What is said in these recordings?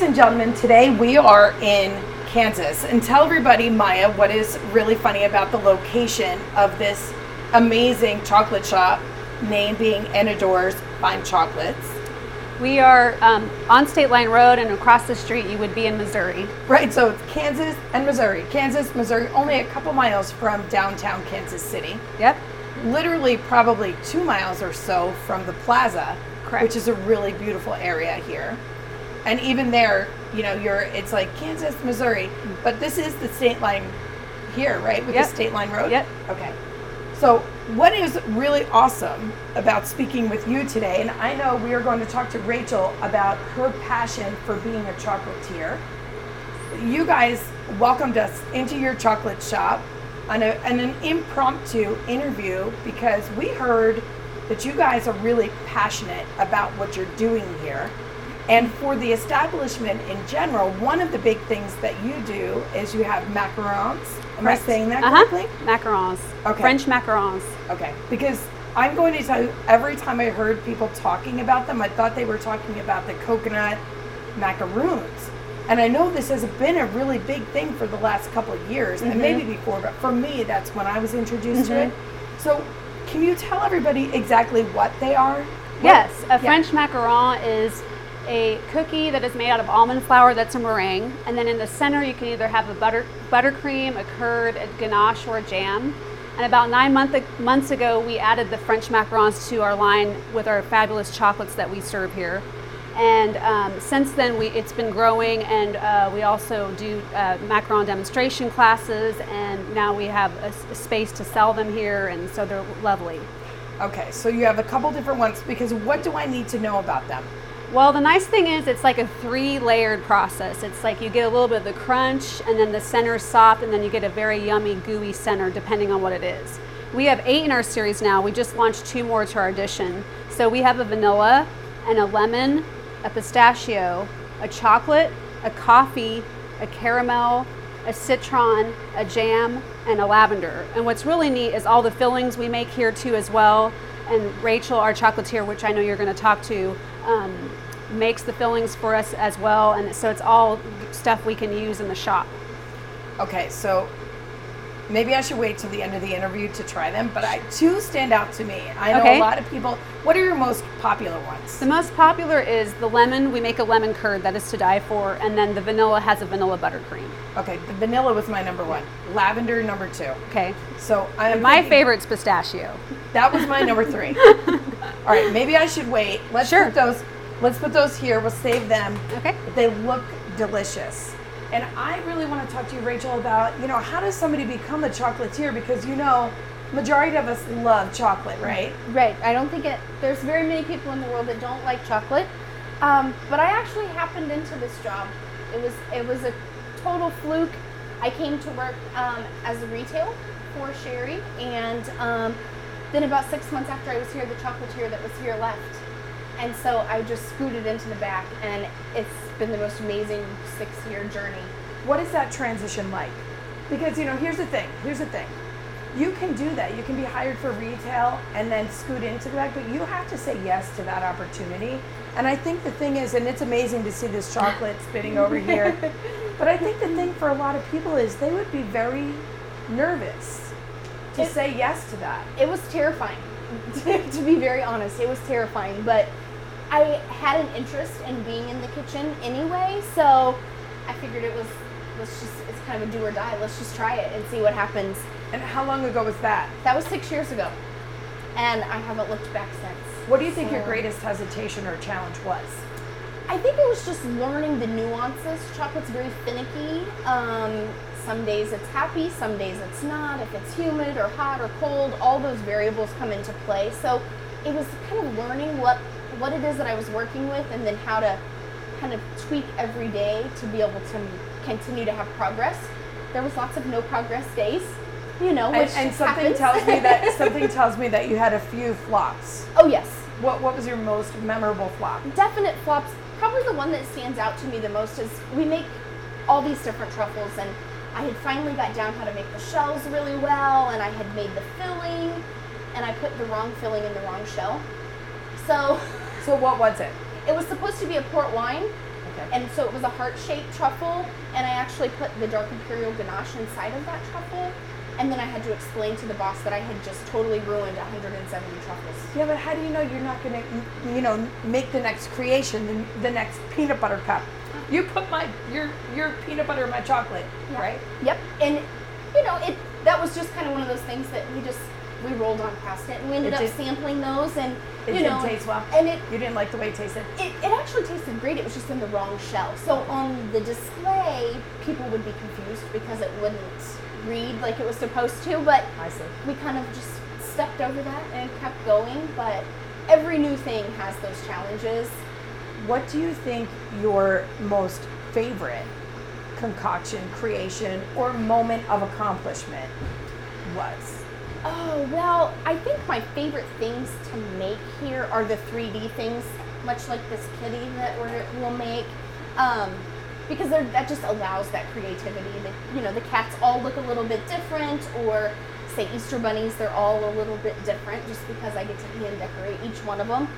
Ladies and gentlemen, today we are in Kansas. And tell everybody, Maija, what is really funny about the location of this amazing chocolate shop, name being Annedore's Fine Chocolates. We are um, on State Line Road, and across the street, you would be in Missouri. Right, so it's Kansas and Missouri. Kansas, Missouri, only a couple miles from downtown Kansas City. Yep. Literally, probably two miles or so from the plaza, Correct. which is a really beautiful area here. And even there, you know, you're it's like Kansas, Missouri, but this is the state line here, right? With Yep. the state line road. Yep. Okay. So, what is really awesome about speaking with you today, and I know we are going to talk to Rachel about her passion for being a chocolatier. You guys welcomed us into your chocolate shop on, a, on an impromptu interview because we heard that you guys are really passionate about what you're doing here. And for the establishment in general, one of the big things that you do is you have macarons. Am I saying that Uh-huh. correctly? Macarons. Okay. French macarons. Okay, because I'm going to tell you, every time I heard people talking about them, I thought they were talking about the coconut macaroons. And I know this has been a really big thing for the last couple of years, and maybe before, but for me, that's when I was introduced to it. So, can you tell everybody exactly what they are? Yes, a Yeah. French macaron is a cookie that is made out of almond flour that's a meringue, and then in the center you can either have a butter buttercream, a curd, a ganache, or a jam. And about nine month, months ago, we added the French macarons to our line with our fabulous chocolates that we serve here. And um, since then, we, it's been growing, and uh, we also do uh, macaron demonstration classes, and now we have a space to sell them here, and so they're lovely. Okay, so you have a couple different ones because what do I need to know about them? Well, the nice thing is it's like a three layered process. It's like you get a little bit of the crunch and then the center is soft and then you get a very yummy gooey center depending on what it is. We have eight in our series now. We just launched two more to our edition. So we have a vanilla and a lemon, a pistachio, a chocolate, a coffee, a caramel, a citron, a jam, and a lavender. And what's really neat is all the fillings we make here too as well. And Rachel, our chocolatier, which I know you're going to talk to, um, makes the fillings for us as well. And so it's all stuff we can use in the shop. Okay, so maybe I should wait till the end of the interview to try them, but I two stand out to me. I know Okay. a lot of people. What are your most popular ones? The most popular is the lemon. We make a lemon curd that is to die for. And then the vanilla has a vanilla buttercream. Okay, the vanilla was my number one. Lavender number two. Okay. So I'm My thinking- favorite's pistachio. That was my number three. All right, maybe I should wait. Let's Sure. put those. Let's put those here. We'll save them. Okay. They look delicious. And I really want to talk to you, Rachel, about you know how does somebody become a chocolatier? Because you know, majority of us love chocolate, right? Right. I don't think it. There's very many people in the world that don't like chocolate. Um, but I actually happened into this job. It was it was a total fluke. I came to work um, as a retail for Sherry, and um, then about six months after I was here, the chocolatier that was here left, and so I just scooted into the back, and it's been the most amazing six-year journey. What is that transition like? Because you know, here's the thing. Here's the thing. You can do that. You can be hired for retail and then scoot into the back, but you have to say yes to that opportunity. And I think the thing is, and it's amazing to see this chocolate spitting over here, but I think the thing for a lot of people is they would be very nervous to It- say yes to that. it was terrifying to be very honest it was terrifying but i had an interest in being in the kitchen anyway so i figured it was let's just it's kind of a do or die let's just try it and see what happens And how long ago was that? that was six years ago and i haven't looked back since What do you think your greatest hesitation or challenge was? I think it was just learning the nuances. Chocolate's very finicky. Um, some days it's happy, some days it's not. If it's humid or hot or cold, all those variables come into play. So it was kind of learning what what it is that I was working with, and then how to kind of tweak every day to be able to continue to have progress. There was lots of no progress days, you know, which And, and something happens. tells me that something tells me that you had a few flops. oh yes, What what was your most memorable flop? definite flops. Probably the one that stands out to me the most is we make all these different truffles, and I had finally got down how to make the shells really well, and I had made the filling, and I put the wrong filling in the wrong shell. So So what was it? it was supposed to be a port wine, Okay. and so it was a heart-shaped truffle, and I actually put the dark imperial ganache inside of that truffle, and then I had to explain to the boss that I had just totally ruined 170 truffles. Yeah, but how do you know you're not going to, you know, make the next creation, the, the next peanut butter cup? Uh-huh. You put my your your peanut butter in my chocolate, Yeah. right? Yep. And you know, it that was just kind of one of those things that we just we rolled on past it, and we ended It up did- sampling those, and It you didn't know, taste well. and it, You didn't like the way it tasted. it it actually tasted great. It was just in the wrong shell. So on the display, people would be confused because it wouldn't read like it was supposed to, but I see. we kind of just stepped over that and kept going. But every new thing has those challenges. What do you think your most favorite concoction, creation, or moment of accomplishment was? Oh, well, I think my favorite things to make here are the 3D things, much like this kitty that we're, we'll make. Um, because that just allows that creativity. The, you know, the cats all look a little bit different, or say Easter bunnies, they're all a little bit different just because I get to hand decorate each one of them.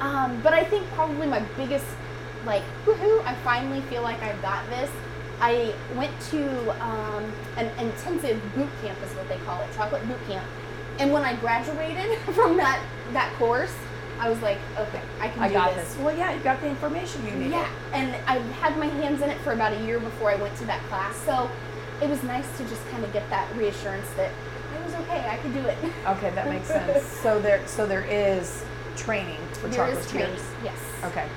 Um, but I think probably my biggest, like, woohoo, I finally feel like I've got this. I went to um, an intensive boot camp, is what they call it, chocolate boot camp. And when I graduated from that that course, I was like, okay, I can I do got this. this. Well, yeah, you got the information you needed. Yeah, and I had my hands in it for about a year before I went to that class, so it was nice to just kind of get that reassurance that I was okay, I could do it. Okay, that makes sense. So there, so there is training for There is chocolate training, yes. Okay.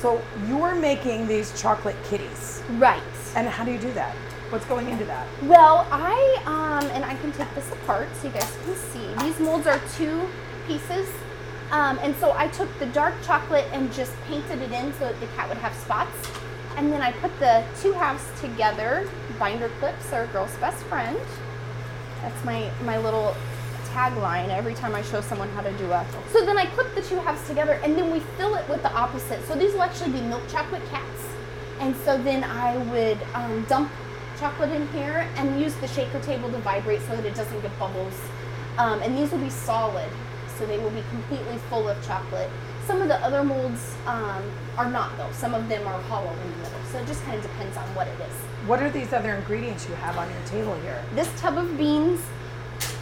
So you're making these chocolate kitties, Right. and how do you do that? What's going into that? Well, I um, and I can take this apart so you guys can see. These molds are two pieces, um, and so I took the dark chocolate and just painted it in so that the cat would have spots, and then I put the two halves together. Binder clips are girl's best friend. That's my my little tagline every time I show someone how to do a. So then I clip the two halves together, and then we fill it with the opposite. So these will actually be milk chocolate cats. And so then I would um, dump chocolate in here and use the shaker table to vibrate so that it doesn't get bubbles. Um, and these will be solid, so they will be completely full of chocolate. Some of the other molds um, are not though. Some of them are hollow in the middle. So it just kind of depends on what it is. What are these other ingredients you have on your table here? This tub of beans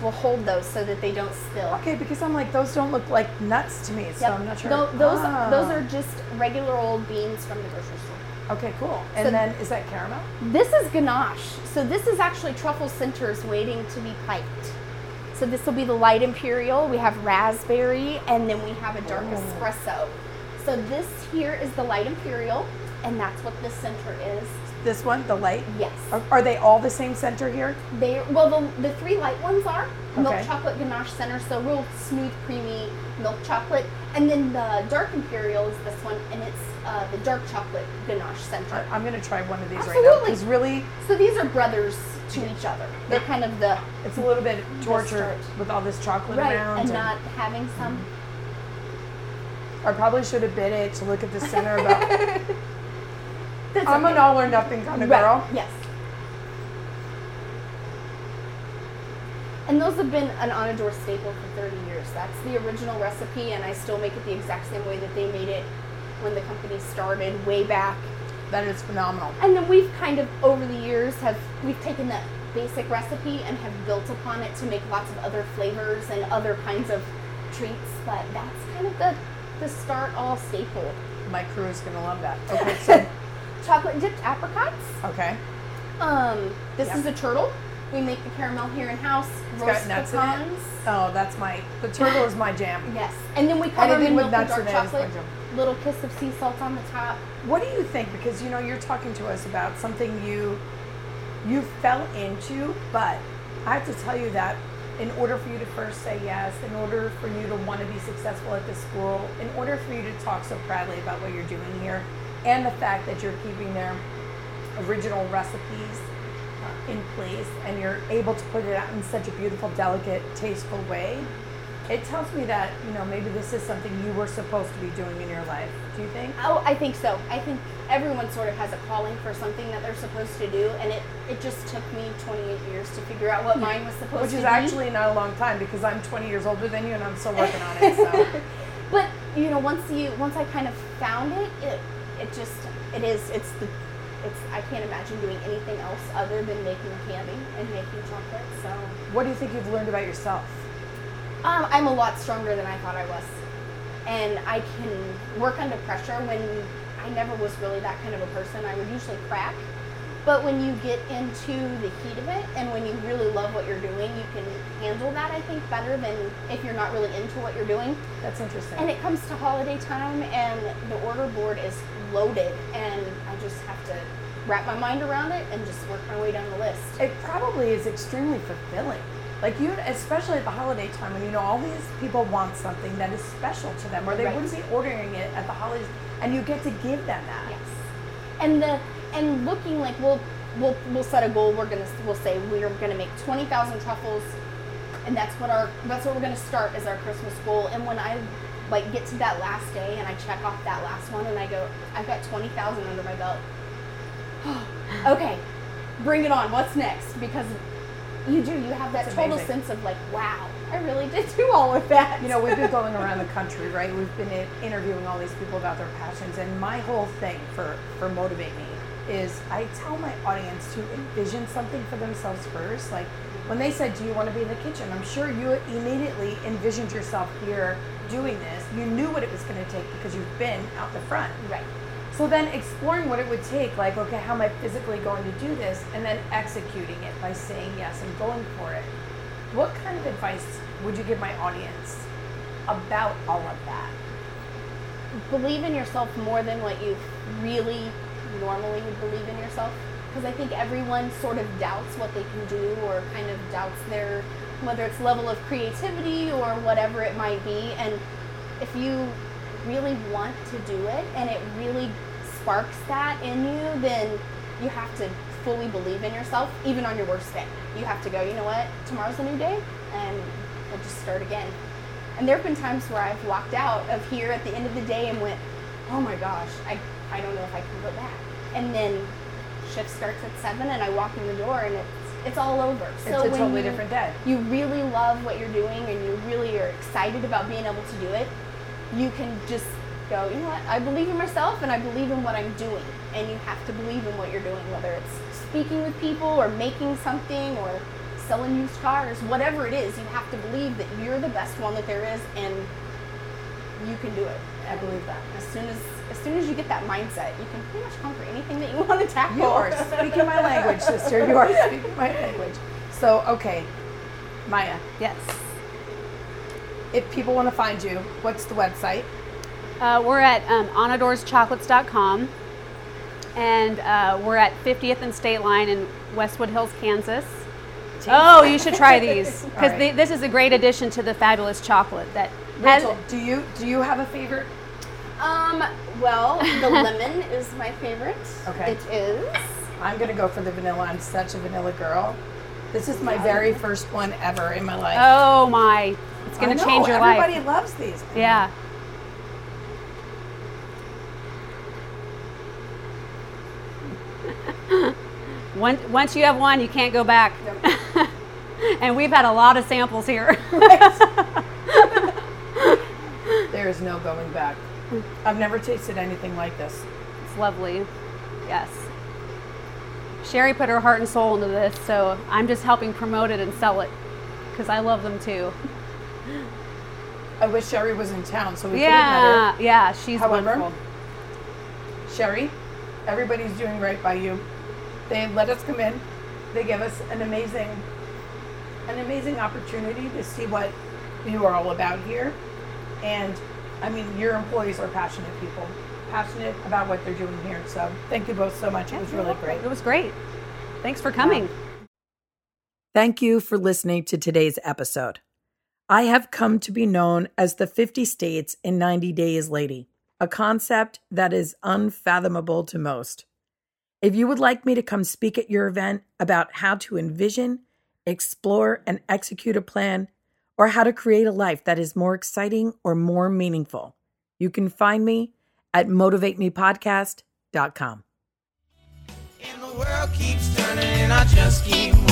will hold those so that they don't spill. Okay, because I'm like those don't look like nuts to me, so Yep. I'm not sure. Tho- those Ah. those are just regular old beans from the grocery store. okay, cool. And So- then is that caramel? This is ganache. So this is actually truffle centers waiting to be piped. So this will be the light imperial. We have raspberry, and then we have a dark Oh. espresso. So this here is the light imperial, and that's what this center is. This one, the light. Yes. Are, are they all the same center here? They well the, the three light ones are milk Okay. chocolate ganache center, so real smooth, creamy milk chocolate, and then the dark imperial is this one, and it's uh, the dark chocolate ganache center. I, I'm gonna try one of these right now Absolutely. because really, So these are brothers to each other. They're kind of the it's a little bit torture with all this chocolate right, around. and not having some. I probably should have bit it to look at the center about. That's I'm an all or nothing kind of Right, girl. Yes. And those have been an Annedore staple for 30 years. That's the original recipe, and I still make it the exact same way that they made it when the company started way back. That is phenomenal. And then we've kind of over the years have we've taken that basic recipe and have built upon it to make lots of other flavors and other kinds of treats. But that's kind of the the start all staple. My crew is gonna love that. Okay, so Chocolate dipped apricots. okay, Um, this is a turtle. We make the caramel here in house. it's Roast got nuts in pecans. it. Oh, that's my the turtle is my jam. Yes, and then we cover them in with milk dark it chocolate. little kiss of sea salt on the top. What do you think? Because you know you're talking to us about something you you fell into, but I have to tell you that in order for you to first say yes, in order for you to want to be successful at this school, in order for you to talk so proudly about what you're doing here, and the fact that you're keeping their original recipes uh, in place and you're able to put it out in such a beautiful, delicate, tasteful way, it tells me that you know maybe this is something you were supposed to be doing in your life. Do you think? Oh, I think so. I think everyone sort of has a calling for something that they're supposed to do, and it, it just took me 28 years to figure out what mine was supposed Which to be. Which is actually not a long time because I'm 20 years older than you and I'm still working on it. So but you know, once you once I kind of found it, it it just it is it's the it's I can't imagine doing anything else other than making candy and making chocolate. So what do you think you've learned about yourself? um, I'm a lot stronger than I thought I was, and I can work under pressure when I never was really that kind of a person. I would usually crack. But when you get into the heat of it and when you really love what you're doing, you can handle that, I think, better than if you're not really into what you're doing. That's interesting. And it comes to holiday time, and the order board is loaded, and I just have to wrap my mind around it and just work my way down the list. it probably is extremely fulfilling. Like you, especially at the holiday time when you know all these people want something that is special to them, or they Right. wouldn't be ordering it at the holidays, and you get to give them that. Yes, and the and looking like we'll we'll we'll set a goal. We're gonna we'll say we're gonna make twenty thousand truffles, and that's what our that's what we're gonna start as our Christmas goal. And when I like get to that last day and I check off that last one and I go, I've got twenty thousand under my belt. okay, bring it on. What's next? Because you do. You have that That's total amazing. sense of like, wow, I really did do all of that. You know, we've been going around the country, right? We've been interviewing all these people about their passions, and my whole thing for for motivate me is I tell my audience to envision something for themselves first. Like when they said, "Do you want to be in the kitchen?" I'm sure you immediately envisioned yourself here doing this. You knew what it was going to take because you've been out the front. right. So then exploring what it would take, like, okay, how am I physically going to do this? And then executing it by saying yes and going for it. What kind of advice would you give my audience about all of that? believe in yourself more than what you really normally would believe in yourself because i think everyone sort of doubts what they can do or kind of doubts their whether it's level of creativity or whatever it might be and if you really want to do it and it really sparks that in you then you have to fully believe in yourself even on your worst day. You have to go you know what? Tomorrow's a new day and we'll just start again. And there have been times where I've walked out of here at the end of the day and went, oh my gosh, I, I don't know if I can go back. And then shift starts at seven and I walk in the door and it's, it's all over. It's so a totally you, different day. you really love what you're doing and you really are excited about being able to do it, you can just go, you know what, I believe in myself and I believe in what I'm doing. And you have to believe in what you're doing, whether it's speaking with people or making something or selling used cars, whatever it is, you have to believe that you're the best one that there is and you can do it. I believe that. As soon as as soon as you get that mindset, you can pretty much conquer anything that you want to tackle. You are speaking my language, sister. You are speaking my language. So, okay, Maija, Yes. if people want to find you, what's the website? Uh, we're at um, annedoreschocolates.com and uh, we're at 50th and State Line in Westwood Hills, Kansas. Oh, you should try these because right. this is a great addition to the fabulous chocolate that has- Rachel, do you do you have a favorite? Um, well, the lemon is my favorite. Okay. It is. I'm gonna go for the vanilla. I'm such a vanilla girl. This is my very first one ever in my life. Oh my, it's gonna change your Everybody life. Everybody loves these. Yeah. Once, once you have one, you can't go back. and we've had a lot of samples here. There is no going back. I've never tasted anything like this. It's lovely. Yes. Sherry put her heart and soul into this, so I'm just helping promote it and sell it because I love them too. I wish Sherry was in town so we could have met her. Yeah, yeah, she's However, wonderful. Sherry, everybody's doing right by you. They let us come in. They give us an amazing, an amazing opportunity to see what you are all about here. And I mean, your employees are passionate people, passionate about what they're doing here. So thank you both so much. It was really great. It was great. Thanks for coming. Thank you for listening to today's episode. I have come to be known as the 50 States in 90 Days Lady, a concept that is unfathomable to most. If you would like me to come speak at your event about how to envision, explore, and execute a plan, or how to create a life that is more exciting or more meaningful, you can find me at motivatemepodcast.com. And the world keeps turning and I just keep moving.